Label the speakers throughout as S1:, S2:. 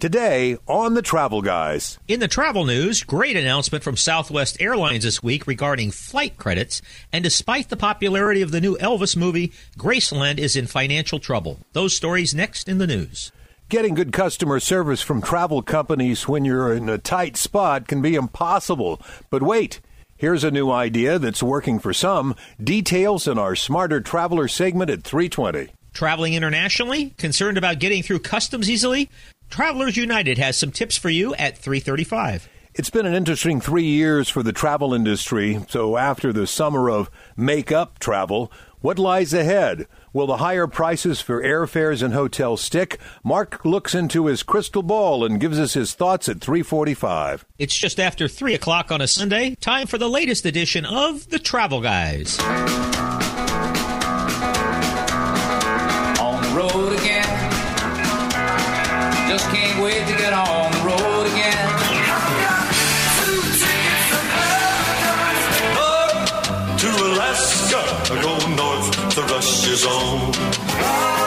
S1: Today on the Travel Guys.
S2: In the travel news, great announcement from Southwest Airlines this week regarding flight credits. And despite the popularity of the new Elvis movie, Graceland is in financial trouble. Those stories next in the news.
S1: Getting good customer service from travel companies when you're in a tight spot can be impossible. But wait. Here's a new idea that's working for some. Details in our Smarter Traveler segment at 320.
S2: Traveling internationally? Concerned about getting through customs easily? Travelers United has some tips for you at 335.
S1: It's been an interesting three years for the travel industry. So, after the summer of make up travel, what lies ahead? Will the higher prices for airfares and hotels stick? Mark looks into his crystal ball and gives us his thoughts at 345.
S2: It's just after 3 o'clock on a Sunday. Time for the latest edition of The Travel Guys.
S3: Wait to get on the road again.
S4: to Alaska, I go north, the rush is on.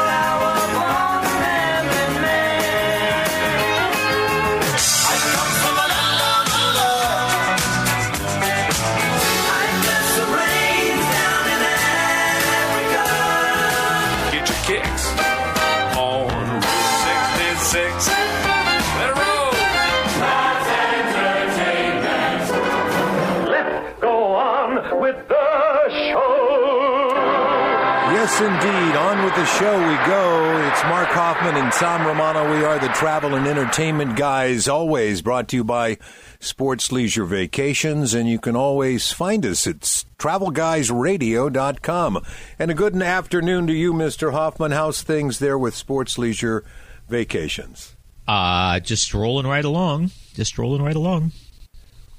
S1: Yes, indeed. On with the show we go. It's Mark Hoffman and Sam Romano. We are the travel and entertainment guys, always brought to you by Sports Leisure Vacations, and you can always find us at travelguysradio.com. And a good afternoon to you, Mr. Hoffman. How's things there with Sports Leisure Vacations?
S2: Uh, just rolling right along. Just rolling right along.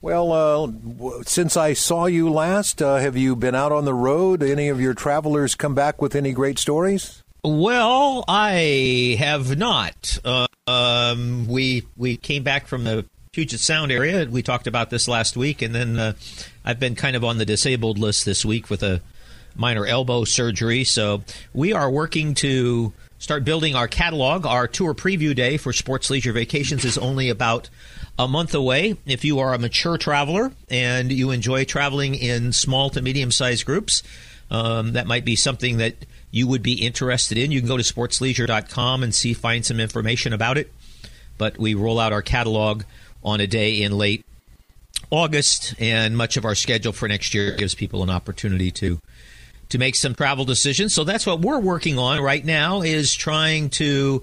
S1: Well, uh, since I saw you last, uh, have you been out on the road? Any of your travelers come back with any great stories?
S2: Well, I have not. Uh, um, we we came back from the Puget Sound area. We talked about this last week, and then uh, I've been kind of on the disabled list this week with a minor elbow surgery. So we are working to start building our catalog. Our tour preview day for Sports Leisure Vacations is only about a month away. If you are a mature traveler and you enjoy traveling in small to medium sized groups, um, that might be something that you would be interested in. You can go to sportsleisure.com and see find some information about it. But we roll out our catalog on a day in late August, and much of our schedule for next year gives people an opportunity to to make some travel decisions. So that's what we're working on right now is trying to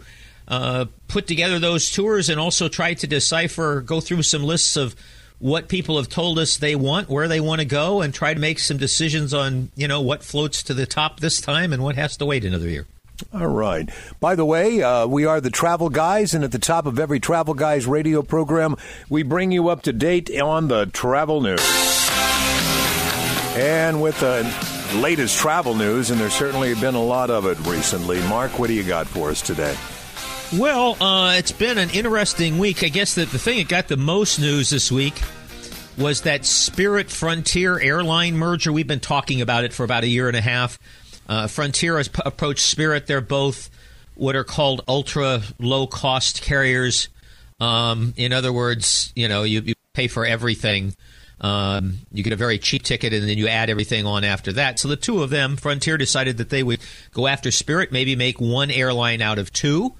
S2: uh, put together those tours and also try to decipher, go through some lists of what people have told us they want, where they want to go, and try to make some decisions on you know what floats to the top this time and what has to wait another year.
S1: All right. By the way, uh, we are the Travel Guys, and at the top of every Travel Guys radio program, we bring you up to date on the travel news. And with the latest travel news, and there's certainly been a lot of it recently. Mark, what do you got for us today?
S2: Well, uh, it's been an interesting week. I guess that the thing that got the most news this week was that Spirit Frontier airline merger. We've been talking about it for about a year and a half. Uh, Frontier has p- approached Spirit. They're both what are called ultra low cost carriers. Um, in other words, you know, you, you pay for everything. Um, you get a very cheap ticket, and then you add everything on after that. So the two of them, Frontier, decided that they would go after Spirit, maybe make one airline out of two,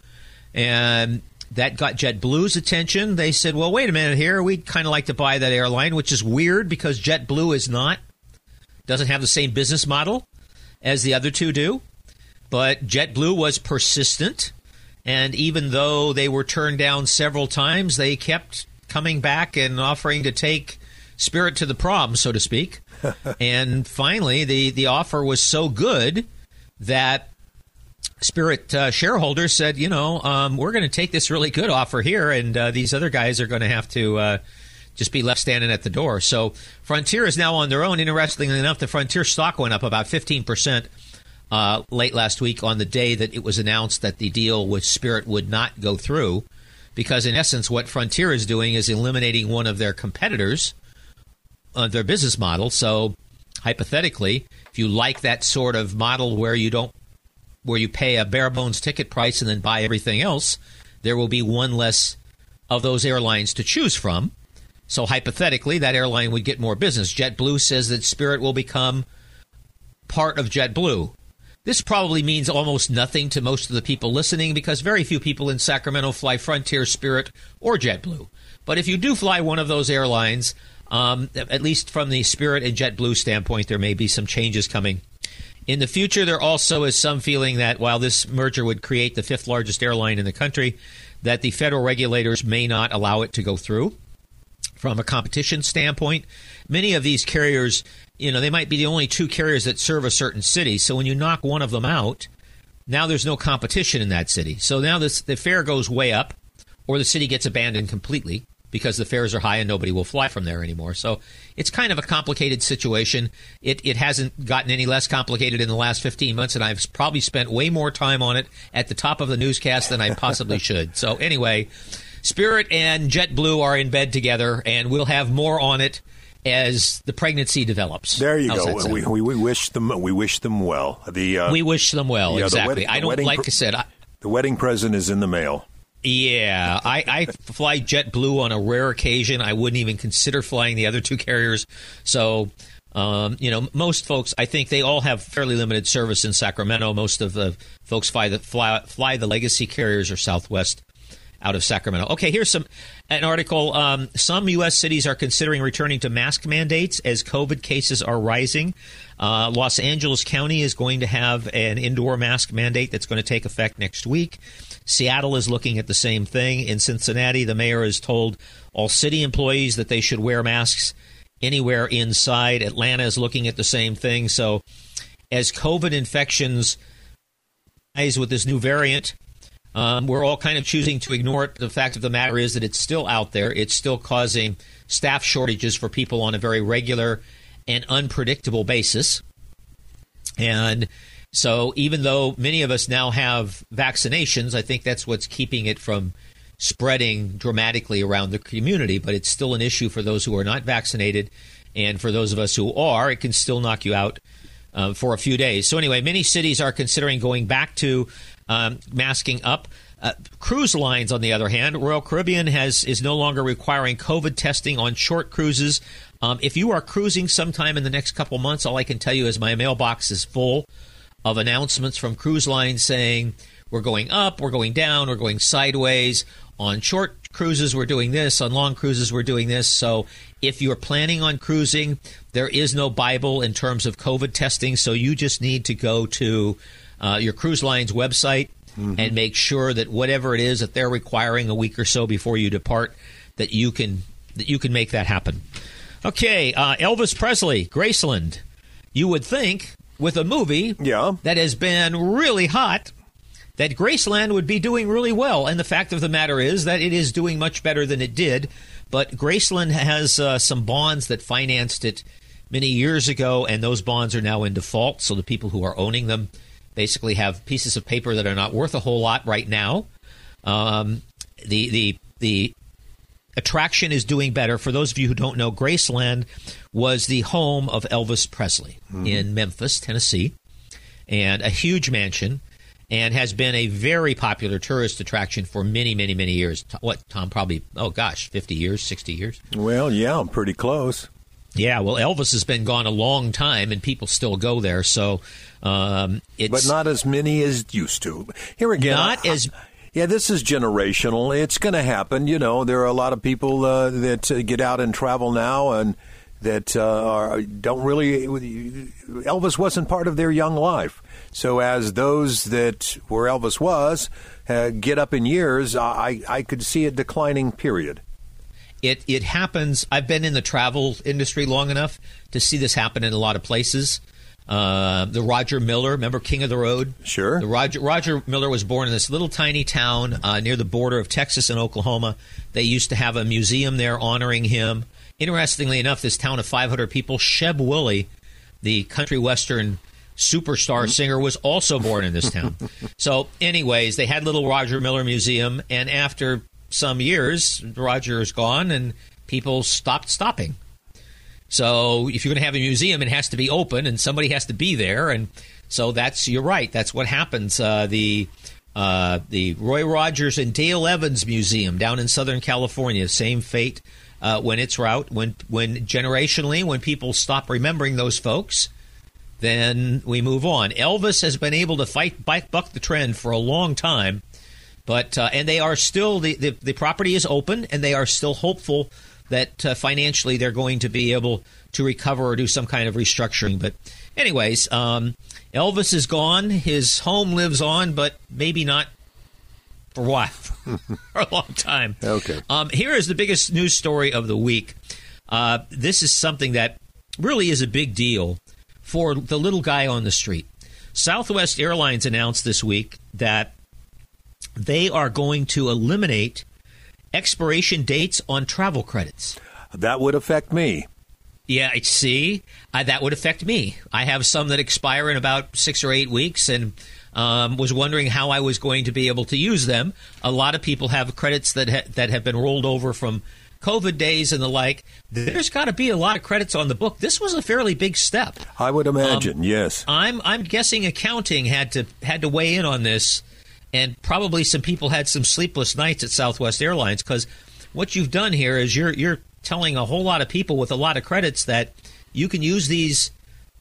S2: and that got JetBlue's attention. They said, "Well, wait a minute here. We'd kind of like to buy that airline," which is weird because JetBlue is not doesn't have the same business model as the other two do. But JetBlue was persistent, and even though they were turned down several times, they kept coming back and offering to take Spirit to the prom, so to speak. and finally, the the offer was so good that Spirit uh, shareholders said, you know, um, we're going to take this really good offer here, and uh, these other guys are going to have to uh, just be left standing at the door. So Frontier is now on their own. Interestingly enough, the Frontier stock went up about 15% uh, late last week on the day that it was announced that the deal with Spirit would not go through. Because in essence, what Frontier is doing is eliminating one of their competitors, uh, their business model. So hypothetically, if you like that sort of model where you don't where you pay a bare bones ticket price and then buy everything else, there will be one less of those airlines to choose from. So hypothetically, that airline would get more business. JetBlue says that Spirit will become part of JetBlue. This probably means almost nothing to most of the people listening because very few people in Sacramento fly Frontier, Spirit, or JetBlue. But if you do fly one of those airlines, um, at least from the Spirit and JetBlue standpoint, there may be some changes coming. In the future, there also is some feeling that while this merger would create the fifth largest airline in the country, that the federal regulators may not allow it to go through from a competition standpoint. Many of these carriers, you know, they might be the only two carriers that serve a certain city. So when you knock one of them out, now there's no competition in that city. So now this, the fare goes way up, or the city gets abandoned completely because the fares are high and nobody will fly from there anymore. So it's kind of a complicated situation. It, it hasn't gotten any less complicated in the last 15 months, and I've probably spent way more time on it at the top of the newscast than I possibly should. So anyway, Spirit and JetBlue are in bed together, and we'll have more on it as the pregnancy develops.
S1: There you
S2: How's
S1: go. We, we, we wish them we wish them well. The uh,
S2: We wish them well.
S1: Yeah, the
S2: exactly.
S1: wedding-
S2: I don't
S1: wedding
S2: like I said. I,
S1: the wedding present is in the mail.
S2: Yeah, I, I fly JetBlue on a rare occasion. I wouldn't even consider flying the other two carriers. So, um, you know, most folks, I think they all have fairly limited service in Sacramento. Most of the folks fly the fly, fly the legacy carriers or Southwest out of Sacramento. Okay, here's some an article. Um, some U.S. cities are considering returning to mask mandates as COVID cases are rising. Uh, Los Angeles County is going to have an indoor mask mandate that's going to take effect next week. Seattle is looking at the same thing. In Cincinnati, the mayor has told all city employees that they should wear masks anywhere inside. Atlanta is looking at the same thing. So, as COVID infections rise with this new variant, um, we're all kind of choosing to ignore it. The fact of the matter is that it's still out there. It's still causing staff shortages for people on a very regular and unpredictable basis. And so, even though many of us now have vaccinations, I think that's what's keeping it from spreading dramatically around the community. But it's still an issue for those who are not vaccinated. And for those of us who are, it can still knock you out uh, for a few days. So, anyway, many cities are considering going back to um, masking up. Uh, cruise lines, on the other hand, Royal Caribbean has is no longer requiring COVID testing on short cruises. Um, if you are cruising sometime in the next couple months, all I can tell you is my mailbox is full of announcements from cruise lines saying we're going up, we're going down, we're going sideways. On short cruises, we're doing this. On long cruises, we're doing this. So if you're planning on cruising, there is no Bible in terms of COVID testing. So you just need to go to uh, your cruise line's website and make sure that whatever it is that they're requiring a week or so before you depart, that you can that you can make that happen. Okay, uh, Elvis Presley, Graceland. You would think with a movie
S1: Yeah.
S2: that has been really hot that Graceland would be doing really well. And the fact of the matter is that it is doing much better than it did. But Graceland has uh, some bonds that financed it many years ago, and those bonds are now in default. So the people who are owning them basically have pieces of paper that are not worth a whole lot right now. Um, the the the attraction is doing better. For those of you who don't know, Graceland was the home of Elvis Presley in Memphis, Tennessee, and a huge mansion, and has been a very popular tourist attraction for many, many, many years. What, Tom? Probably, oh gosh, 50 years, 60 years?
S1: Well, yeah, I'm pretty close.
S2: Yeah, well, Elvis has been gone a long time, and people still go there. So um, it's
S1: but not as many as used to. Here again,
S2: Not
S1: I-
S2: as-
S1: Yeah, this is generational. It's going to happen. You know, there are a lot of people uh, that uh, get out and travel now, and that uh, are, don't really. Elvis wasn't part of their young life. So as those that where Elvis was uh, get up in years, I I could see a declining period.
S2: it it happens. I've been in the travel industry long enough to see this happen in a lot of places. Uh, the Roger Miller, remember King of the Road?
S1: Sure.
S2: The Roger Roger Miller was born in this little tiny town uh, near the border of Texas and Oklahoma. They used to have a museum there honoring him. Interestingly enough, this town of 500 people, Sheb Wooley, the country western superstar singer, was also born in this town. so, anyways, they had little Roger Miller Museum, and after some years, Roger is gone, and people stopped stopping. So, if you're going to have a museum, it has to be open, and somebody has to be there, and so that's you're right. That's what happens. Uh, the Uh, the Roy Rogers and Dale Evans Museum down in Southern California, same fate uh, when it's route. When when generationally, when people stop remembering those folks, then we move on. Elvis has been able to fight buck the trend for a long time, but uh, and they are still the, the the property is open, and they are still hopeful that uh, financially they're going to be able to recover or do some kind of restructuring. But anyways, um, Elvis is gone. His home lives on, but maybe not for a while, for a long time.
S1: Okay.
S2: Um, here is the biggest news story of the week. Uh, this is something that really is a big deal for the little guy on the street. Southwest Airlines announced this week that they are going to eliminate expiration dates on travel credits.
S1: That would affect me.
S2: Yeah, I see, uh, that would affect me. I have some that expire in about six or eight weeks, and um, was wondering how I was going to be able to use them. A lot of people have credits that ha- that have been rolled over from COVID days and the like. There's got to be a lot of credits on the book. This was a fairly big step.
S1: I would imagine, yes.
S2: I'm I'm guessing accounting had to had to weigh in on this, and probably some people had some sleepless nights at Southwest Airlines because what you've done here is you're you're telling a whole lot of people with a lot of credits that you can use these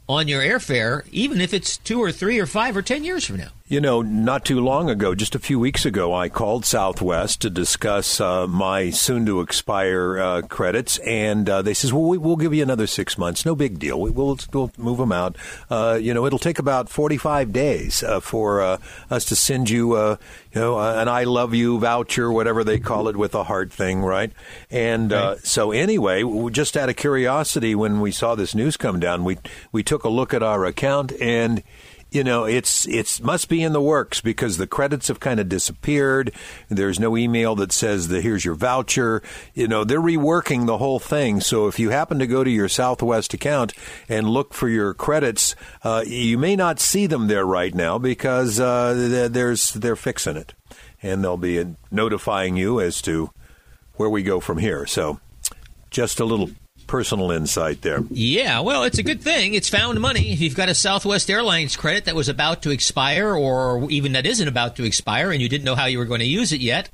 S2: on your airfare, even if it's two or three or five or ten years from now.
S1: You know, not too long ago, just a few weeks ago, I called Southwest to discuss uh, my soon to expire uh, credits, and uh, they says, "Well, we, we'll give you another six months. No big deal. We, will we'll move them out. Uh, you know, it'll take about forty five days uh, for uh, us to send you, uh, you know, an I love you voucher, whatever they call it, with a heart thing, right? And uh, so, anyway, just out of curiosity, when we saw this news come down, we we took a look at our account and you know it's it's must be in the works because the credits have kind of disappeared. There's no email that says that here's your voucher. You know they're reworking the whole thing. So if you happen to go to your southwest account and look for your credits uh, you may not see them there right now because uh, there's they're fixing it. And they'll be notifying you as to where we go from here. So just a little personal insight there
S2: Yeah, well, it's a good thing. It's found money. If you've got a Southwest Airlines credit that was about to expire, or even that isn't about to expire, and you didn't know how you were going to use it yet,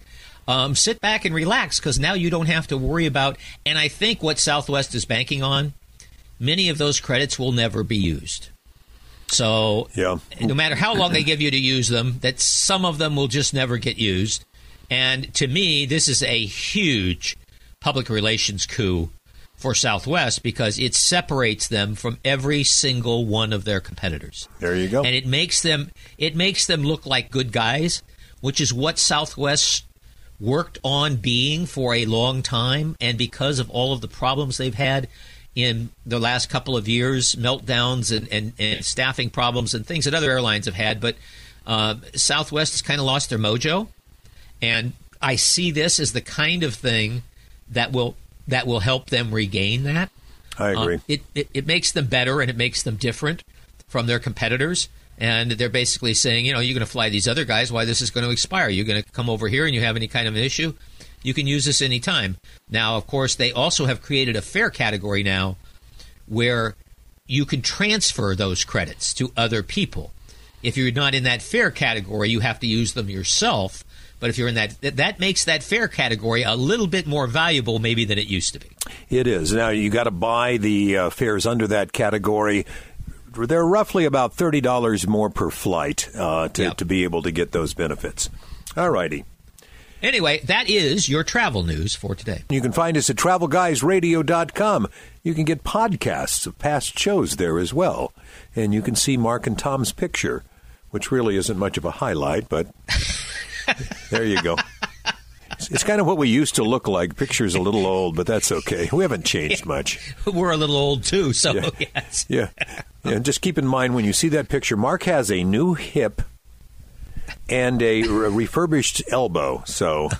S2: um, sit back and relax because now you don't have to worry about. And I think what Southwest is banking on, many of those credits will never be used. So,
S1: Yeah.
S2: no matter how long they give you to use them, that some of them will just never get used. And to me, this is a huge public relations coup for Southwest because it separates them from every single one of their competitors.
S1: there you go.
S2: And it makes them it makes them look like good guys, which is what Southwest worked on being for a long time. And because of all of the problems they've had in the last couple of years, meltdowns and, and, and staffing problems and things that other airlines have had, but uh, Southwest has kind of lost their mojo, and I see this as the kind of thing that will that will help them regain that.
S1: I agree.
S2: Um, it, it it makes them better and it makes them different from their competitors. And they're basically saying, you know, you're going to fly these other guys. Why this is going to expire? You're going to come over here and you have any kind of an issue, you can use this anytime. Now, of course, they also have created a fare category now where you can transfer those credits to other people. If you're not in that fare category, you have to use them yourself. But if you're in that, that- makes that fare category a little bit more valuable, maybe than it used to be.
S1: It is. Now, you got to buy the uh, fares under that category. They're roughly about $30 more per flight uh, to,
S2: Yep.
S1: to be able to get those benefits. All righty.
S2: Anyway, that is your travel news for today.
S1: You can find us at travelguysradio.com. You can get podcasts of past shows there as well. And you can see Mark and Tom's picture, which really isn't much of a highlight, but there you go. It's, it's kind of what we used to look like. Picture's a little old, but that's okay. We haven't changed much.
S2: We're a little old too, so
S1: Yeah.
S2: yes.
S1: Yeah. yeah. And just keep in mind when you see that picture, Mark has a new hip and a re- refurbished elbow. So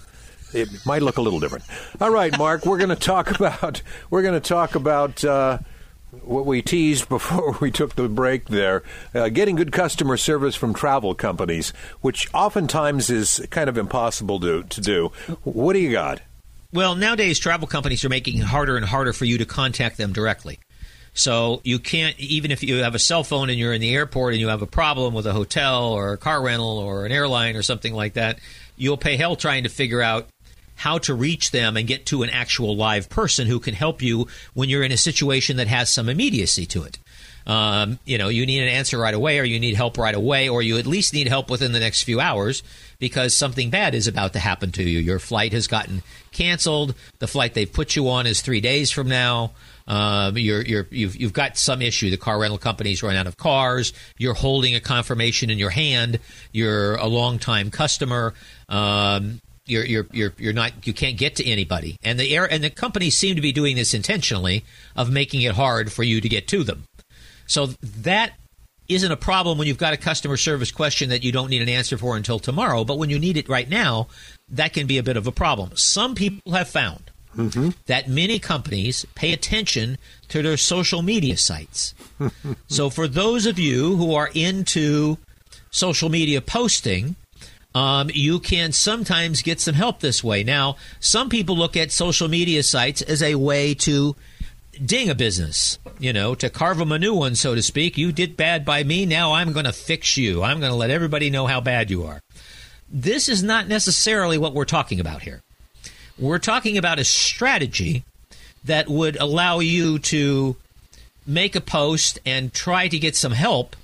S1: it might look a little different. All right, Mark, we're going to talk about we're going to talk about uh, what we teased before we took the break there, uh, getting good customer service from travel companies, which oftentimes is kind of impossible to to do. What do you got?
S2: Well, nowadays travel companies are making it harder and harder for you to contact them directly. So you can't, even if you have a cell phone and you're in the airport and you have a problem with a hotel or a car rental or an airline or something like that, you'll pay hell trying to figure out how to reach them and get to an actual live person who can help you when you're in a situation that has some immediacy to it. Um, you know, you need an answer right away, or you need help right away, or you at least need help within the next few hours because something bad is about to happen to you. Your flight has gotten canceled. The flight they've put you on is three days from now. Um, you're, you're, you've, you've got some issue. The car rental company's run out of cars. You're holding a confirmation in your hand. You're a long time customer. Um, you're, you're, you're, you're not, you can't get to anybody. And the air, and the companies seem to be doing this intentionally of making it hard for you to get to them. So that isn't a problem when you've got a customer service question that you don't need an answer for until tomorrow. But when you need it right now, that can be a bit of a problem. Some people have found mm-hmm. that many companies pay attention to their social media sites. so for those of you who are into social media posting, um, you can sometimes get some help this way. Now, some people look at social media sites as a way to ding a business, you know, to carve them a new one, so to speak. You did bad by me. Now I'm going to fix you. I'm going to let everybody know how bad you are. This is not necessarily what we're talking about here. We're talking about a strategy that would allow you to make a post and try to get some help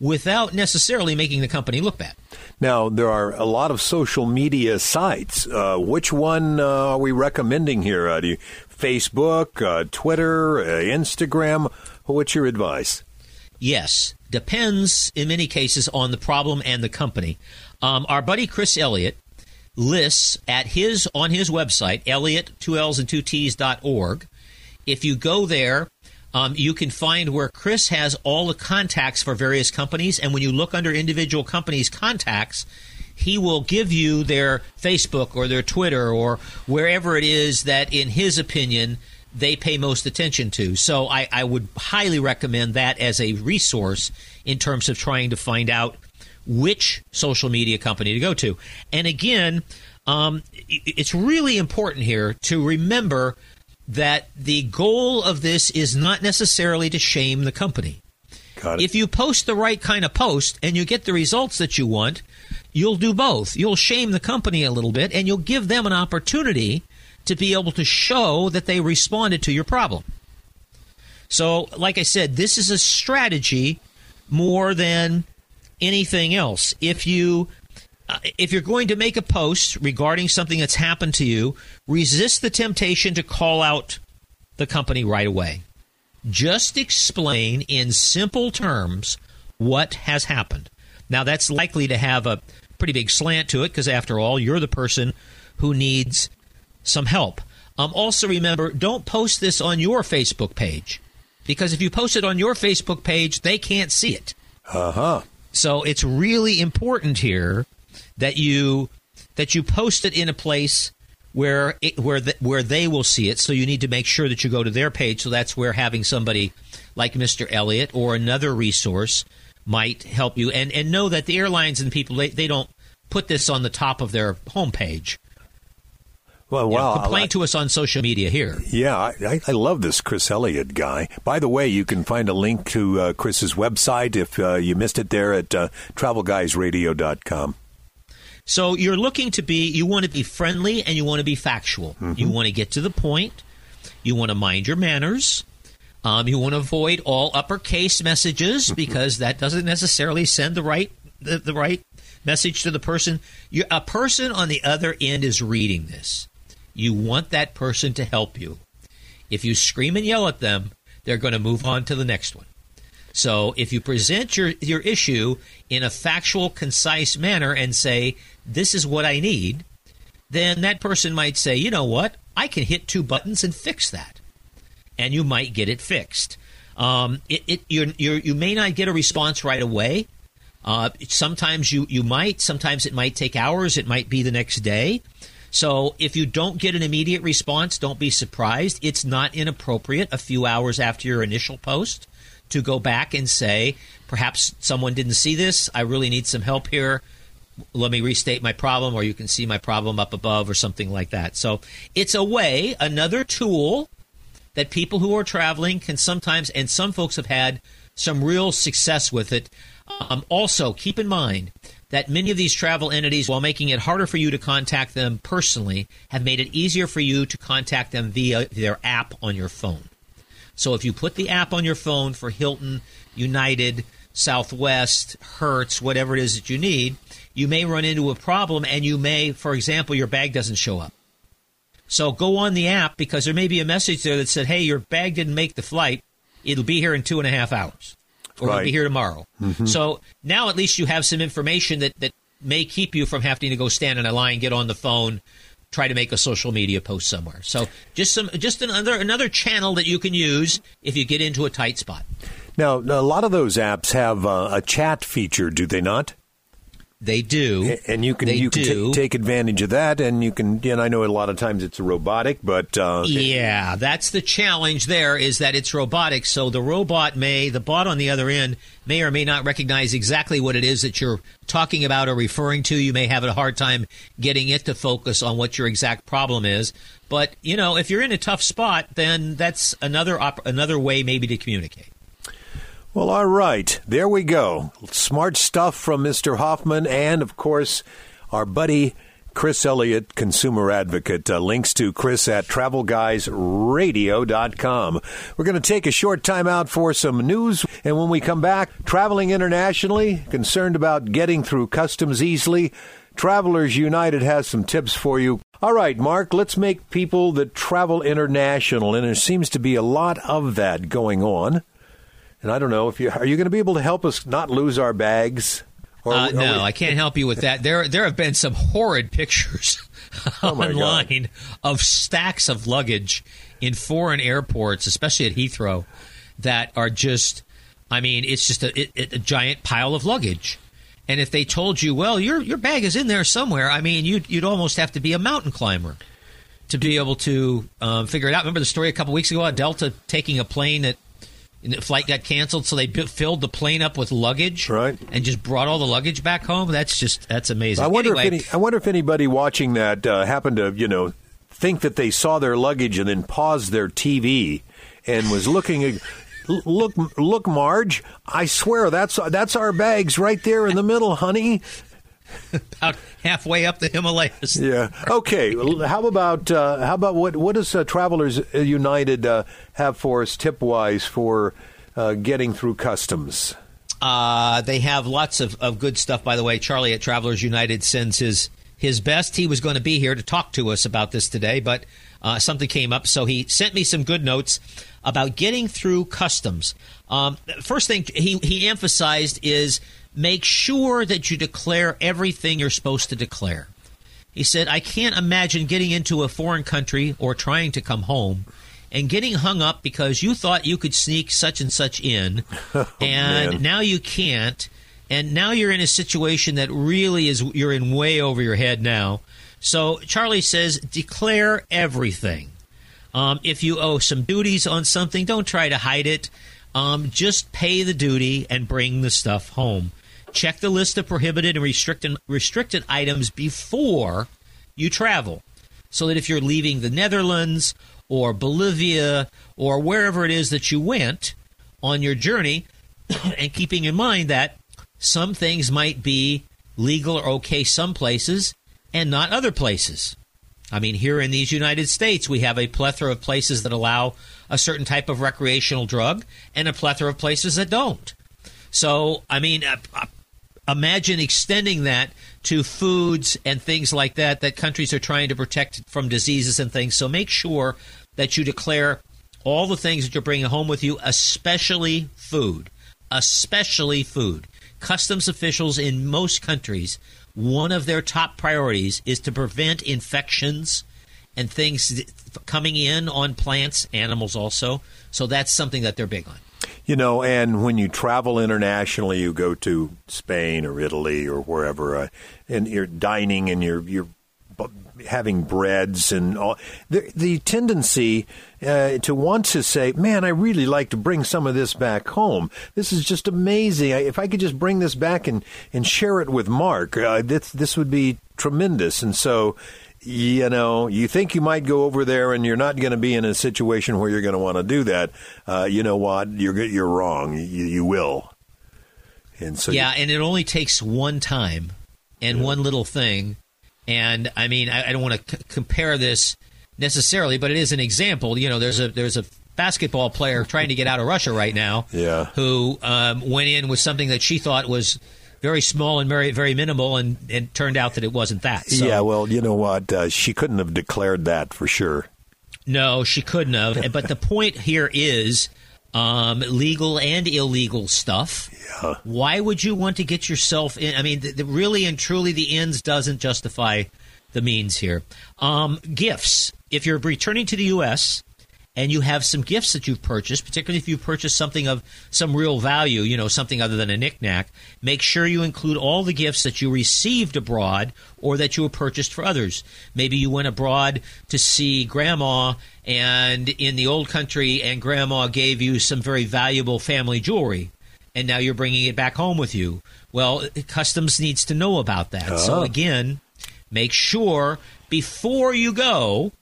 S2: without necessarily making the company look bad.
S1: Now, there are a lot of social media sites. Uh, which one uh, are we recommending here? Uh, do you, Facebook, uh, Twitter, uh, Instagram? What's your advice?
S2: Yes, depends in many cases on the problem and the company. Um, our buddy Chris Elliott lists at his on his website Elliott two L's and two T's dot org. If you go there, um, you can find where Chris has all the contacts for various companies, and when you look under individual companies' contacts, he will give you their Facebook or their Twitter or wherever it is that, in his opinion, they pay most attention to. So I, I would highly recommend that as a resource in terms of trying to find out which social media company to go to. And again, um, it's really important here to remember that the goal of this is not necessarily to shame the company.
S1: Got it.
S2: If you post the right kind of post and you get the results that you want, you'll do both. You'll shame the company a little bit and you'll give them an opportunity to be able to show that they responded to your problem. So, like I said, this is a strategy more than anything else. If you uh, if you're going to make a post regarding something that's happened to you, resist the temptation to call out the company right away. Just explain in simple terms what has happened. Now, that's likely to have a pretty big slant to it because, after all, you're the person who needs some help. Um, also, remember, don't post this on your Facebook page because if you post it on your Facebook page, they can't see it.
S1: Uh huh.
S2: So it's really important here that you that you post it in a place where it, where the, where they will see it. So you need to make sure that you go to their page. So that's where having somebody like Mr. Elliott or another resource might help you. And and know that the airlines and people they, they don't put this on the top of their homepage.
S1: Well,
S2: You know, complain
S1: like-
S2: to us on social media here.
S1: Yeah, I, I- I love this Chris Elliott guy. By the way, you can find a link to uh, Chris's website if uh, you missed it there at uh, travelguysradio.com.
S2: So you're looking to be, you want to be friendly and you want to be factual. You want to get to the point. You want to mind your manners. Um, you want to avoid all uppercase messages because that doesn't necessarily send the right the, the right message to the person. You, a person on the other end is reading this. You want that person to help you. If you scream and yell at them, they're going to move on to the next one. So if you present your, your issue in a factual, concise manner and say, this is what I need, then that person might say, you know what? I can hit two buttons and fix that. And you might get it fixed. Um, it, it, you're, you're, you may not get a response right away. Uh, sometimes you, you might. Sometimes it might take hours. It might be the next day. So if you don't get an immediate response, don't be surprised. It's not inappropriate a few hours after your initial post to go back and say, perhaps someone didn't see this. I really need some help here. Let me restate my problem, or you can see my problem up above, or something like that. So it's a way, another tool that people who are traveling can sometimes, and some folks have had some real success with it. Um, also, keep in mind that many of these travel entities, while making it harder for you to contact them personally, have made it easier for you to contact them via their app on your phone. So if you put the app on your phone for Hilton, United, Southwest, Hertz, whatever it is that you need, you may run into a problem and you may, for example, your bag doesn't show up. So go on the app because there may be a message there that said, hey, your bag didn't make the flight. It'll be here in two and a half hours. Or it'll be here tomorrow. Mm-hmm. So now at least you have some information that, that may keep you from having to go stand in a line, get on the phone, try to make a social media post somewhere. So just some just another another channel that you can use if you get into a tight spot.
S1: Now, a lot of those apps have uh, a chat feature, do they not?
S2: They do.
S1: And you can
S2: They
S1: you can
S2: do.
S1: take advantage of that, and you can. And I know a lot of times it's robotic, but uh,
S2: Yeah, that's the challenge there is that it's robotic. So the robot may, the bot on the other end may or may not recognize exactly what it is that you're talking about or referring to. You may have a hard time getting it to focus on what your exact problem is. But, you know, if you're in a tough spot, then that's another op- another way maybe to communicate.
S1: Well, all right. There we go. Smart stuff from Mr. Hoffman and, of course, our buddy Chris Elliott, consumer advocate. Uh, links to Chris at travelguysradio.com. We're going to take a short time out for some news. And when we come back, traveling internationally, concerned about getting through customs easily, Travelers United has some tips for you. All right, Mark, let's make people that travel international. And there seems to be a lot of that going on. And I don't know if you are you going to be able to help us not lose our bags. Or
S2: Uh, no,
S1: we-
S2: I can't help you with that. There, there have been some horrid pictures
S1: Oh, my God.
S2: online of stacks of luggage in foreign airports, especially at Heathrow, that are just. I mean, it's just a, it- a giant pile of luggage. And if they told you, well, your your bag is in there somewhere, I mean, you'd you'd almost have to be a mountain climber to be able to um, figure it out. Remember the story a couple weeks ago about Delta taking a plane that and the flight got canceled, so they bu- filled the plane up with luggage,
S1: Right.
S2: and just brought all the luggage back home. That's just that's amazing.
S1: I wonder
S2: anyway,
S1: if any, I wonder if anybody watching that uh, happened to you know think that they saw their luggage and then paused their TV and was looking at. Look, look, Marge! I swear that's that's our bags right there in the middle, honey.
S2: about halfway up the Himalayas.
S1: Yeah. Okay. How about uh, how about what what does uh, Travelers United uh, have for us tip wise for uh, getting through customs?
S2: Uh, they have lots of, of good stuff, by the way. Charlie at Travelers United sends his his best. He was going to be here to talk to us about this today, but uh, something came up, so he sent me some good notes about getting through customs. Um, first thing he he emphasized is make sure that you declare everything you're supposed to declare. He said, I can't imagine getting into a foreign country or trying to come home and getting hung up because you thought you could sneak such and such in, and
S1: man.
S2: now you can't. And now you're in a situation that really is, you're in way over your head now. So Charlie says, declare everything. Um, if you owe some duties on something, don't try to hide it. Um, just pay the duty and bring the stuff home. Check the list of prohibited and restricted, restricted items before you travel. So that if you're leaving the Netherlands or Bolivia or wherever it is that you went on your journey, and keeping in mind that some things might be legal or okay some places and not other places. I mean, here in these United States, we have a plethora of places that allow a certain type of recreational drug and a plethora of places that don't. So, I mean, uh, uh, imagine extending that to foods and things like that that countries are trying to protect from diseases and things. So make sure that you declare all the things that you're bringing home with you, especially food. Especially food. Customs officials in most countries, one of their top priorities is to prevent infections and things coming in on plants, animals also. So that's something that they're big on.
S1: You know, and when you travel internationally, you go to Spain or Italy or wherever, uh, and you're dining and you're you're having breads and all. The, the tendency uh, to want to say, "Man, I really like to bring some of this back home. This is just amazing. I, if I could just bring this back and and share it with Mark, uh, this this would be tremendous." And so you know, you think you might go over there and you're not going to be in a situation where you're going to want to do that, uh, you know what? You're you're wrong. You, you will. And so,
S2: yeah, and it only takes one time and one little thing. And I mean, I, I don't want to c- compare this necessarily, but it is an example. You know, there's a there's a basketball player trying to get out of Russia right now.
S1: Yeah.
S2: Who um, went in with something that she thought was very small and very very minimal, and it turned out that it wasn't that. So,
S1: yeah, well, you know what? Uh, she couldn't have declared that for sure.
S2: No, she couldn't have. but the point here is um, legal and illegal stuff.
S1: Yeah.
S2: Why would you want to get yourself in? I mean, the, the, really and truly, the ends doesn't justify the means here. Um, gifts. If you're returning to the U.S., and you have some gifts that you've purchased, particularly if you've purchased something of some real value, you know, something other than a knickknack, make sure you include all the gifts that you received abroad or that you were purchased for others. Maybe you went abroad to see grandma and in the old country and grandma gave you some very valuable family jewelry and now you're bringing it back home with you. Well, customs needs to know about that. So
S1: Oh.
S2: again, make sure before you go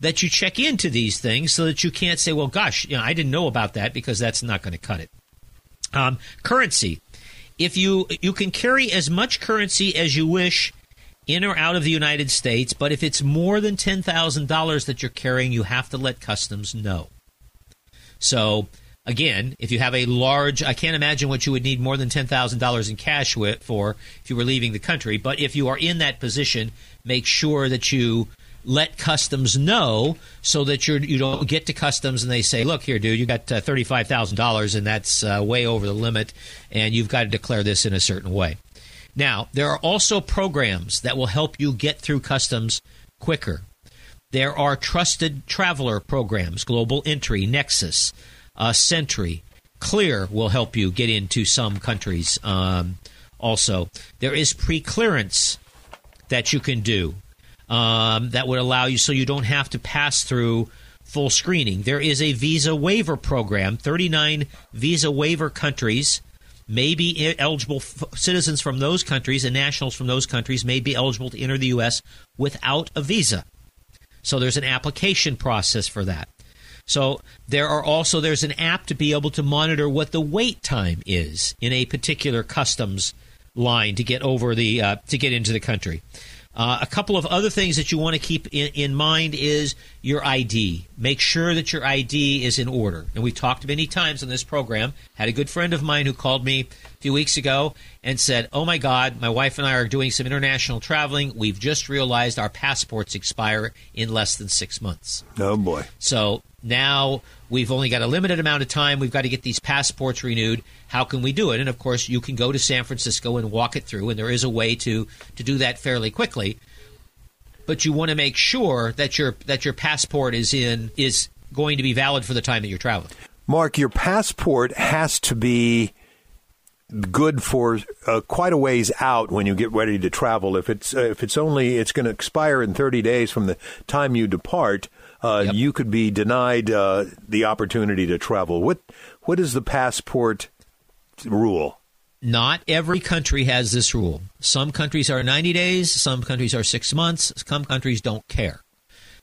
S2: that you check into these things so that you can't say, well, gosh, you know, I didn't know about that because that's not going to cut it. Um, currency. If you you can carry as much currency as you wish in or out of the United States, but if it's more than ten thousand dollars that you're carrying, you have to let customs know. So again, if you have a large, I can't imagine what you would need more than ten thousand dollars in cash with for if you were leaving the country. But if you are in that position, make sure that you let customs know so that you're you don't get to customs and they say, look here, dude, you got uh, thirty five thousand dollars and that's uh, way over the limit, and you've got to declare this in a certain way. Now, there are also programs that will help you get through customs quicker. There are trusted traveler programs, Global Entry, Nexus, uh, SENTRI, Clear will help you get into some countries. Um, also, there is pre-clearance that you can do um, that would allow you so you don't have to pass through full screening. There is a visa waiver program. Thirty-nine visa waiver countries may be eligible. Citizens from those countries and nationals from those countries may be eligible to enter the U.S. without a visa. So there's an application process for that. So there are also there's an app to be able to monitor what the wait time is in a particular customs line to get over the uh, to get into the country. Uh, a couple of other things that you want to keep in, in mind is your ID. Make sure that your ID is in order. And we've talked many times on this program. Had a good friend of mine who called me a few weeks ago and said, "Oh my God, my wife and I are doing some international traveling. We've just realized our passports expire in less than six months."
S1: Oh boy.
S2: So now we've only got a limited amount of time. We've got to get these passports renewed. How can we do it? And of course, you can go to San Francisco and walk it through, and there is a way to to do that fairly quickly. But you want to make sure that your that your passport is in is going to be valid for the time that you're traveling.
S1: Mark, your passport has to be good for uh, quite a ways out when you get ready to travel. If it's uh, if it's only it's going to expire in 30 days from the time you depart, uh,
S2: Yep.
S1: you could be denied uh, the opportunity to travel. What what is the passport rule?
S2: Not every country has this rule. Some countries are 90 days, some countries are 6 months, some countries don't care.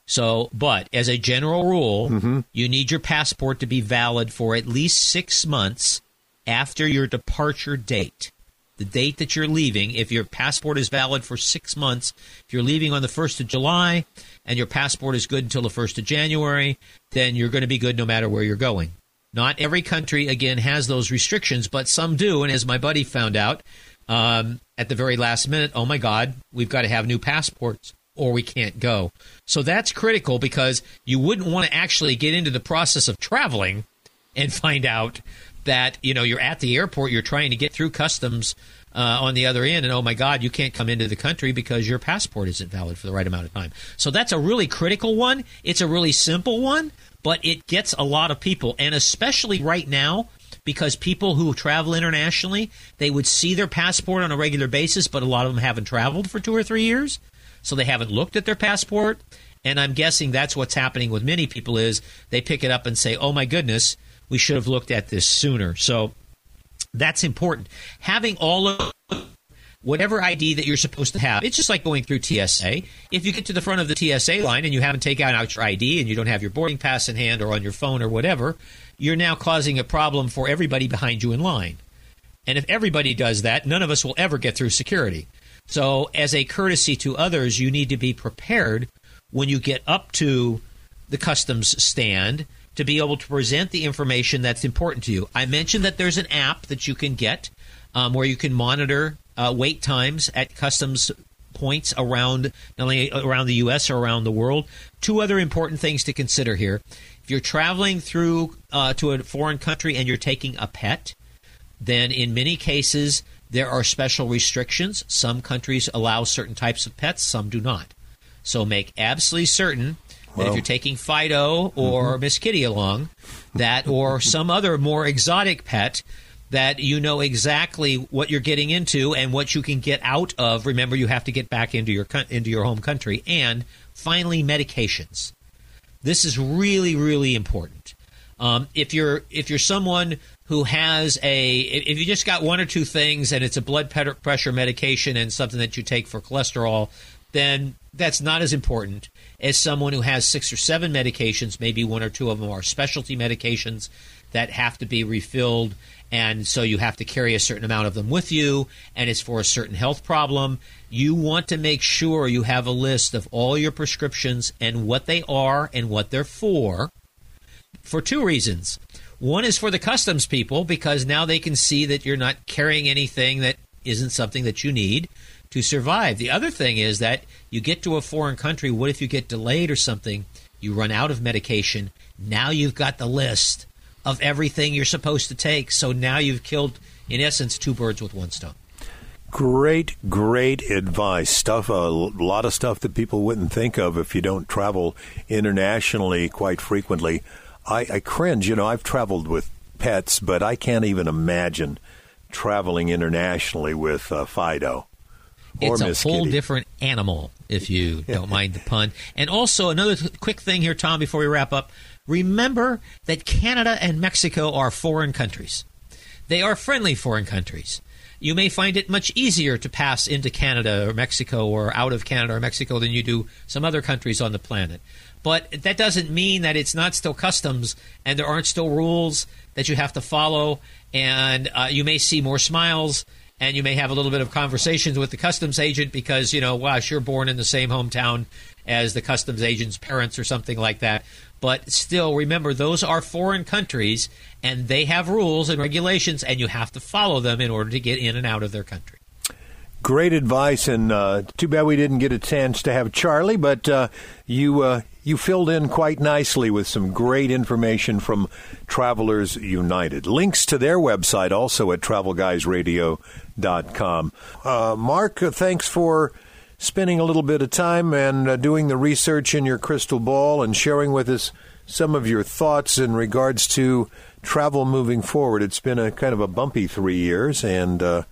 S2: So, but as a general rule, you need your passport to be valid for at least 6 months after your departure date. The date that you're leaving, if your passport is valid for 6 months, if you're leaving on the 1st of July and your passport is good until the 1st of January, then you're going to be good no matter where you're going. Not every country, again, has those restrictions, but some do. And as my buddy found out um, at the very last minute, oh my God, we've got to have new passports or we can't go. So that's critical because you wouldn't want to actually get into the process of traveling and find out that you know you're at the airport, you're trying to get through customs uh, on the other end, and oh my God, you can't come into the country because your passport isn't valid for the right amount of time. So that's a really critical one. It's a really simple one, but it gets a lot of people, and especially right now. Because people who travel internationally, they would see their passport on a regular basis, but a lot of them haven't traveled for two or three years, so they haven't looked at their passport. And I'm guessing that's what's happening with many people is they pick it up and say, "Oh my goodness, we should have looked at this sooner." So that's important. Having all of whatever ID that you're supposed to have. It's just like going through TSA. If you get to the front of the TSA line and you haven't taken out your ID and you don't have your boarding pass in hand or on your phone or whatever, you're now causing a problem for everybody behind you in line. And if everybody does that, none of us will ever get through security. So, as a courtesy to others, you need to be prepared when you get up to the customs stand to be able to present the information that's important to you. I mentioned that there's an app that you can get um, where you can monitor uh, wait times at customs points around not only around the U.S. or around the world. Two other important things to consider here: if you're traveling through uh, to a foreign country and you're taking a pet, then in many cases there are special restrictions. Some countries allow certain types of pets, some do not. So make absolutely certain if you're taking Fido or Miss Kitty along, that or some other more exotic pet, that you know exactly what you're getting into and what you can get out of. Remember, you have to get back into your into your home country. And finally, medications. This is really, really important. Um, if you're if you're someone who has a if you just got one or two things and it's a blood pressure medication and something that you take for cholesterol, then that's not as important as someone who has six or seven medications. Maybe one or two of them are specialty medications that have to be refilled, and so you have to carry a certain amount of them with you, and it's for a certain health problem. You want to make sure you have a list of all your prescriptions and what they are and what they're for for two reasons. One is for the customs people because now they can see that you're not carrying anything that isn't something that you need to survive. The other thing is that you get to a foreign country, what if you get delayed or something? You run out of medication. Now you've got the list of everything you're supposed to take. So now you've killed, in essence, two birds with one stone.
S1: Great, great advice. Stuff, a lot of stuff that people wouldn't think of if you don't travel internationally quite frequently. I, I cringe. You know, I've traveled with pets, but I can't even imagine traveling internationally with uh, Fido.
S2: It's a
S1: Miss
S2: whole
S1: Kitty.
S2: different animal, if you don't mind the pun. And also, another th- quick thing here, Tom, before we wrap up. Remember that Canada and Mexico are foreign countries. They are friendly foreign countries. You may find it much easier to pass into Canada or Mexico or out of Canada or Mexico than you do some other countries on the planet. But that doesn't mean that it's not still customs and there aren't still rules that you have to follow. And uh, you may see more smiles and you may have a little bit of conversations with the customs agent because, you know, gosh, you're born in the same hometown as the customs agent's parents or something like that. But still, remember, those are foreign countries and they have rules and regulations, and you have to follow them in order to get in and out of their country.
S1: Great advice, and uh, too bad we didn't get a chance to have Charlie, but uh, you uh, you filled in quite nicely with some great information from Travelers United. Links to their website also at travelguysradio.com. Uh, Mark, uh, thanks for spending a little bit of time and uh, doing the research in your crystal ball and sharing with us some of your thoughts in regards to travel moving forward. It's been a kind of a bumpy three years, and uh,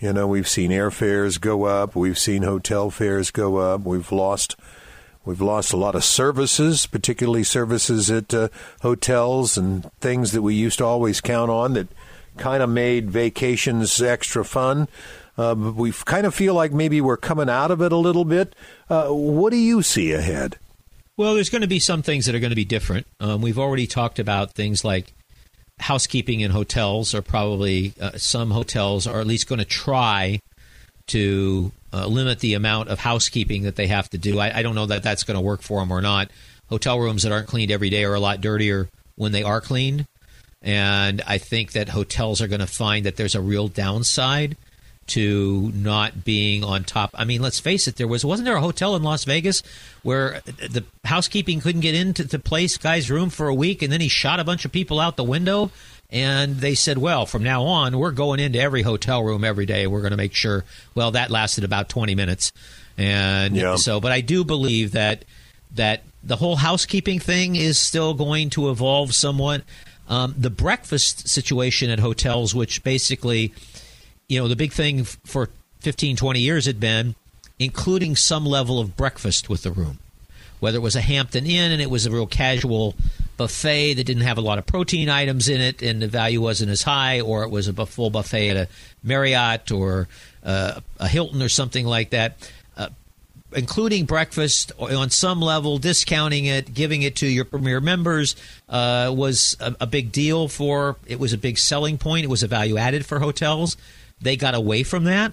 S1: you know we've seen airfares go up, we've seen hotel fares go up, we've lost. We've lost a lot of services, particularly services at uh, hotels and things that we used to always count on that kind of made vacations extra fun. Uh, we kind of feel like maybe we're coming out of it a little bit. Uh, what do you see ahead?
S2: Well, there's going to be some things that are going to be different. Um, we've already talked about things like housekeeping in hotels, or probably uh, some hotels are at least going to try to uh, limit the amount of housekeeping that they have to do. I, I don't know that that's going to work for them or not. Hotel rooms that aren't cleaned every day are a lot dirtier when they are cleaned. And I think that hotels are going to find that there's a real downside to not being on top. I mean, let's face it. There was wasn't there a hotel in Las Vegas where the housekeeping couldn't get into the place guy's room for a week, and then he shot a bunch of people out the window. And they said, well, from now on, we're going into every hotel room every day. We're going to make sure. Well, that lasted about 20 minutes. And
S1: Yeah.
S2: so, but I do believe that that the whole housekeeping thing is still going to evolve somewhat. Um, the breakfast situation at hotels, which basically, you know, the big thing for 15, 20 years had been including some level of breakfast with the room. Whether it was a Hampton Inn and it was a real casual buffet that didn't have a lot of protein items in it and the value wasn't as high, or it was a full buffet at a Marriott or uh, a Hilton or something like that. Uh, including breakfast on some level, discounting it, giving it to your premier members uh, was a, a big deal for. It was a big selling point. It was a value added for hotels. They got away from that.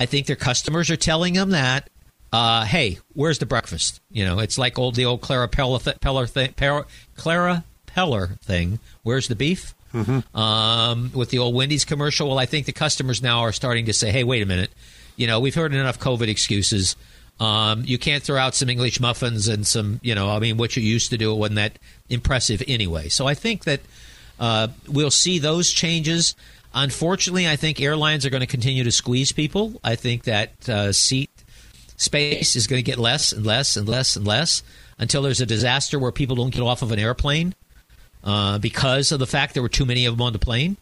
S2: I think their customers are telling them that. Uh, hey, where's the breakfast? You know, it's like old the old Clara Peller, th- Peller thing. Per- Clara Peller thing. Where's the beef? Um, with the old Wendy's commercial. Well, I think the customers now are starting to say, hey, wait a minute. You know, we've heard enough COVID excuses. Um, you can't throw out some English muffins and some, you know, I mean, what you used to do it wasn't that impressive anyway. So I think that uh, we'll see those changes. Unfortunately, I think airlines are going to continue to squeeze people. I think that uh, seat space is going to get less and less and less and less until there's a disaster where people don't get off of an airplane uh, because of the fact there were too many of them on the plane.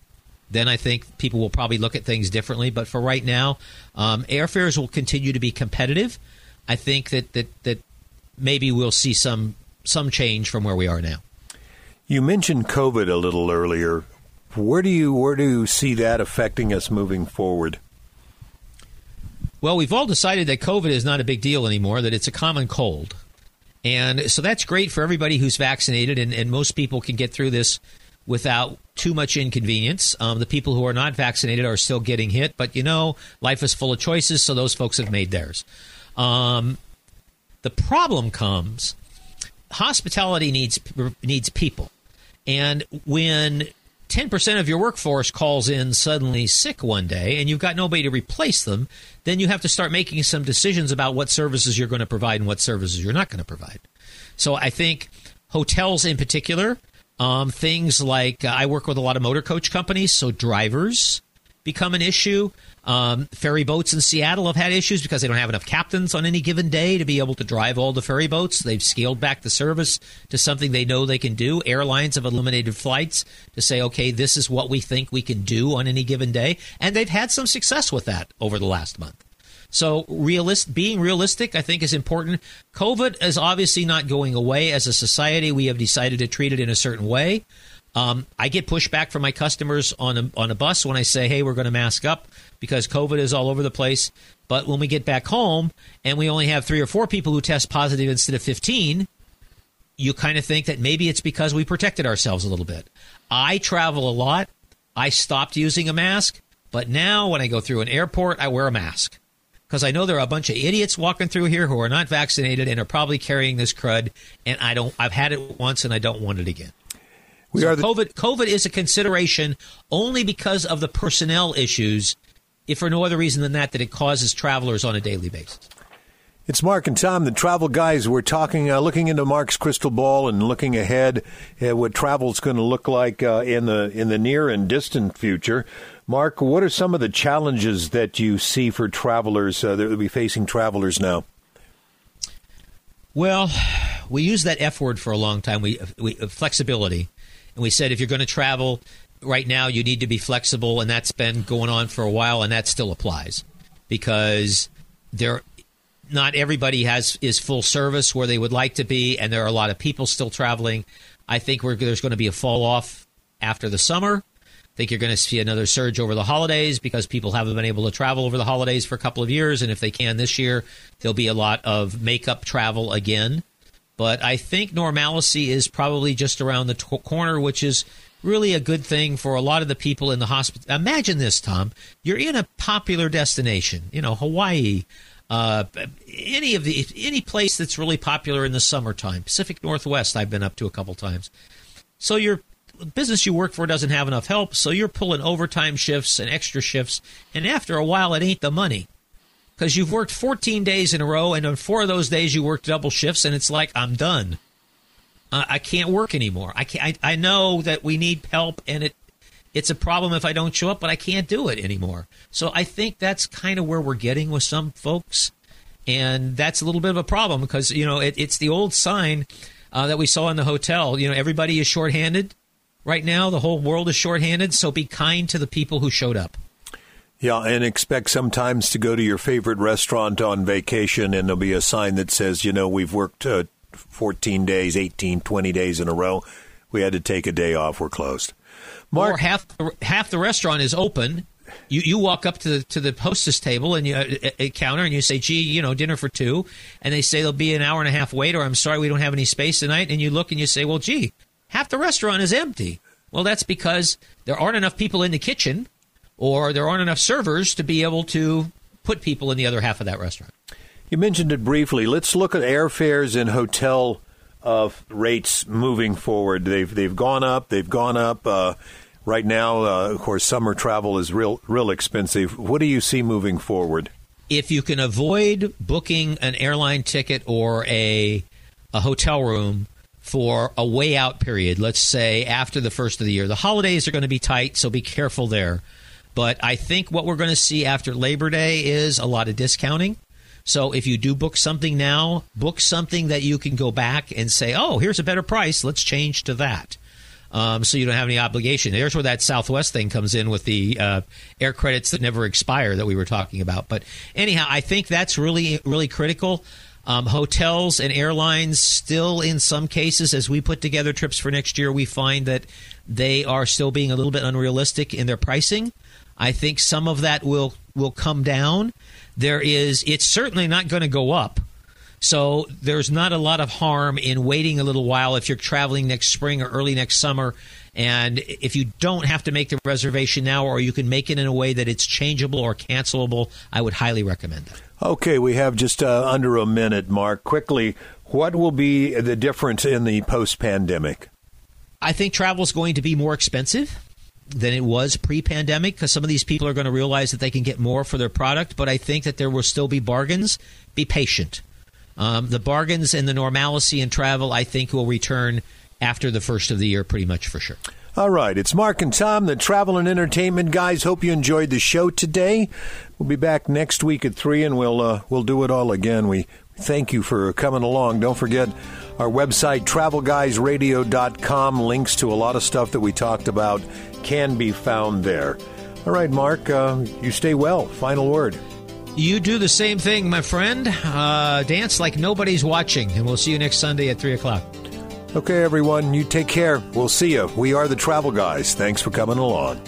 S2: Then I think people will probably look at things differently. But for right now, um, airfares will continue to be competitive. I think that, that, that maybe we'll see some some change from where we are now.
S1: You mentioned COVID a little earlier. Where do you where do you see that affecting us moving forward?
S2: Well, we've all decided that COVID is not a big deal anymore, that it's a common cold. And so that's great for everybody who's vaccinated, and, and most people can get through this without too much inconvenience. Um, the people who are not vaccinated are still getting hit, but you know, life is full of choices, so those folks have made theirs. Um, the problem comes hospitality needs needs people. And when 10% of your workforce calls in suddenly sick one day and you've got nobody to replace them, then you have to start making some decisions about what services you're going to provide and what services you're not going to provide. So I think hotels in particular, um, things like uh, I work with a lot of motor coach companies, so drivers become an issue. Um, ferry boats in Seattle have had issues because they don't have enough captains on any given day to be able to drive all the ferry boats. They've scaled back the service to something they know they can do. Airlines have eliminated flights to say, okay, this is what we think we can do on any given day. And they've had some success with that over the last month. So realist, being realistic, I think, is important. COVID is obviously not going away. As a society, we have decided to treat it in a certain way. Um, I get pushback from my customers on a, on a bus when I say, "Hey, we're going to mask up because COVID is all over the place." But when we get back home and we only have three or four people who test positive instead of fifteen, you kind of think that maybe it's because we protected ourselves a little bit. I travel a lot. I stopped using a mask, but now when I go through an airport, I wear a mask because I know there are a bunch of idiots walking through here who are not vaccinated and are probably carrying this crud. And I don't. I've had it once, and I don't want it again.
S1: We
S2: So
S1: are the,
S2: COVID. COVID is a consideration only because of the personnel issues, if for no other reason than that, that it causes travelers on a daily basis.
S1: It's Mark and Tom, the travel guys. We're talking, uh, looking into Mark's crystal ball and looking ahead at what travel's going to look like uh, in the in the near and distant future. Mark, what are some of the challenges that you see for travelers uh, that will be facing travelers now?
S2: Well, we used that F word for a long time. We, we flexibility, and we said if you're going to travel right now, you need to be flexible, and that's been going on for a while, and that still applies because there, not everybody has is full service where they would like to be, and there are a lot of people still traveling. I think there's going to be a fall off after the summer. I think you're going to see another surge over the holidays because people haven't been able to travel over the holidays for a couple of years, and if they can this year, there'll be a lot of makeup travel again. But I think normalcy is probably just around the t- corner, which is really a good thing for a lot of the people in the hospital. Imagine this, Tom. You're in a popular destination, you know, Hawaii, uh, any of the any place that's really popular in the summertime. Pacific Northwest, I've been up to a couple times. So your business you work for doesn't have enough help, so you're pulling overtime shifts and extra shifts, and after a while, it ain't the money because you've worked 14 days in a row, and on four of those days you worked double shifts, and it's like I'm done. Uh, I can't work anymore. I can't. I, I know that we need help, and it it's a problem if I don't show up, but I can't do it anymore. So I think that's kind of where we're getting with some folks, and that's a little bit of a problem because you know it, it's the old sign uh, that we saw in the hotel. You know, everybody is shorthanded right now. The whole world is shorthanded. So be kind to the people who showed up.
S1: Yeah, and expect sometimes to go to your favorite restaurant on vacation, and there'll be a sign that says, you know, we've worked uh, 14 days, 18, 20 days in a row. We had to take a day off. We're closed.
S2: Mark, or half half the restaurant is open. You you walk up to the to the hostess table and you uh, a counter and you say, "Gee, you know, dinner for two. and they say there'll be an hour and a half wait, or I'm sorry, we don't have any space tonight. And you look and you say, "Well, gee, half the restaurant is empty." Well, that's because there aren't enough people in the kitchen, or there aren't enough servers to be able to put people in the other half of that restaurant.
S1: You mentioned it briefly. Let's look at airfares and hotel uh, rates moving forward. They've they've gone up. They've gone up. Uh, right now, uh, of course, summer travel is real real expensive. What do you see moving forward?
S2: If you can avoid booking an airline ticket or a a hotel room for a way out period, let's say after the first of the year, the holidays are going to be tight, so be careful there. But I think what we're going to see after Labor Day is a lot of discounting. So if you do book something now, book something that you can go back and say, oh, here's a better price. Let's change to that. Um, so you don't have any obligation. There's where that Southwest thing comes in with the uh, air credits that never expire that we were talking about. But anyhow, I think that's really, really critical. Um, hotels and airlines still, in some cases, as we put together trips for next year, we find that they are still being a little bit unrealistic in their pricing. I think some of that will will come down there is it's certainly not going to go up. So there's not a lot of harm in waiting a little while if you're traveling next spring or early next summer. And if you don't have to make the reservation now, or you can make it in a way that it's changeable or cancelable, I would highly recommend it.
S1: Okay, we have just uh, under a minute, Mark. Quickly, what will be the difference in the post pandemic?
S2: I think travel is going to be more expensive than it was pre-pandemic because some of these people are going to realize that they can get more for their product. But I think that there will still be bargains. Be patient. Um, the bargains and the normalcy in travel, I think, will return after the first of the year, pretty much for sure.
S1: All right, it's Mark and Tom, the travel and entertainment guys. Hope you enjoyed the show today. We'll be back next week at three, and we'll uh, we'll do it all again. We thank you for coming along. Don't forget our website, travelguysradio.com. Links to a lot of stuff that we talked about can be found there. All right, Mark, uh, you stay well. Final word.
S2: You do the same thing, my friend. Uh, dance like nobody's watching, and we'll see you next Sunday at 3 o'clock.
S1: Okay, everyone, you take care. We'll see you. We are the Travel Guys. Thanks for coming along.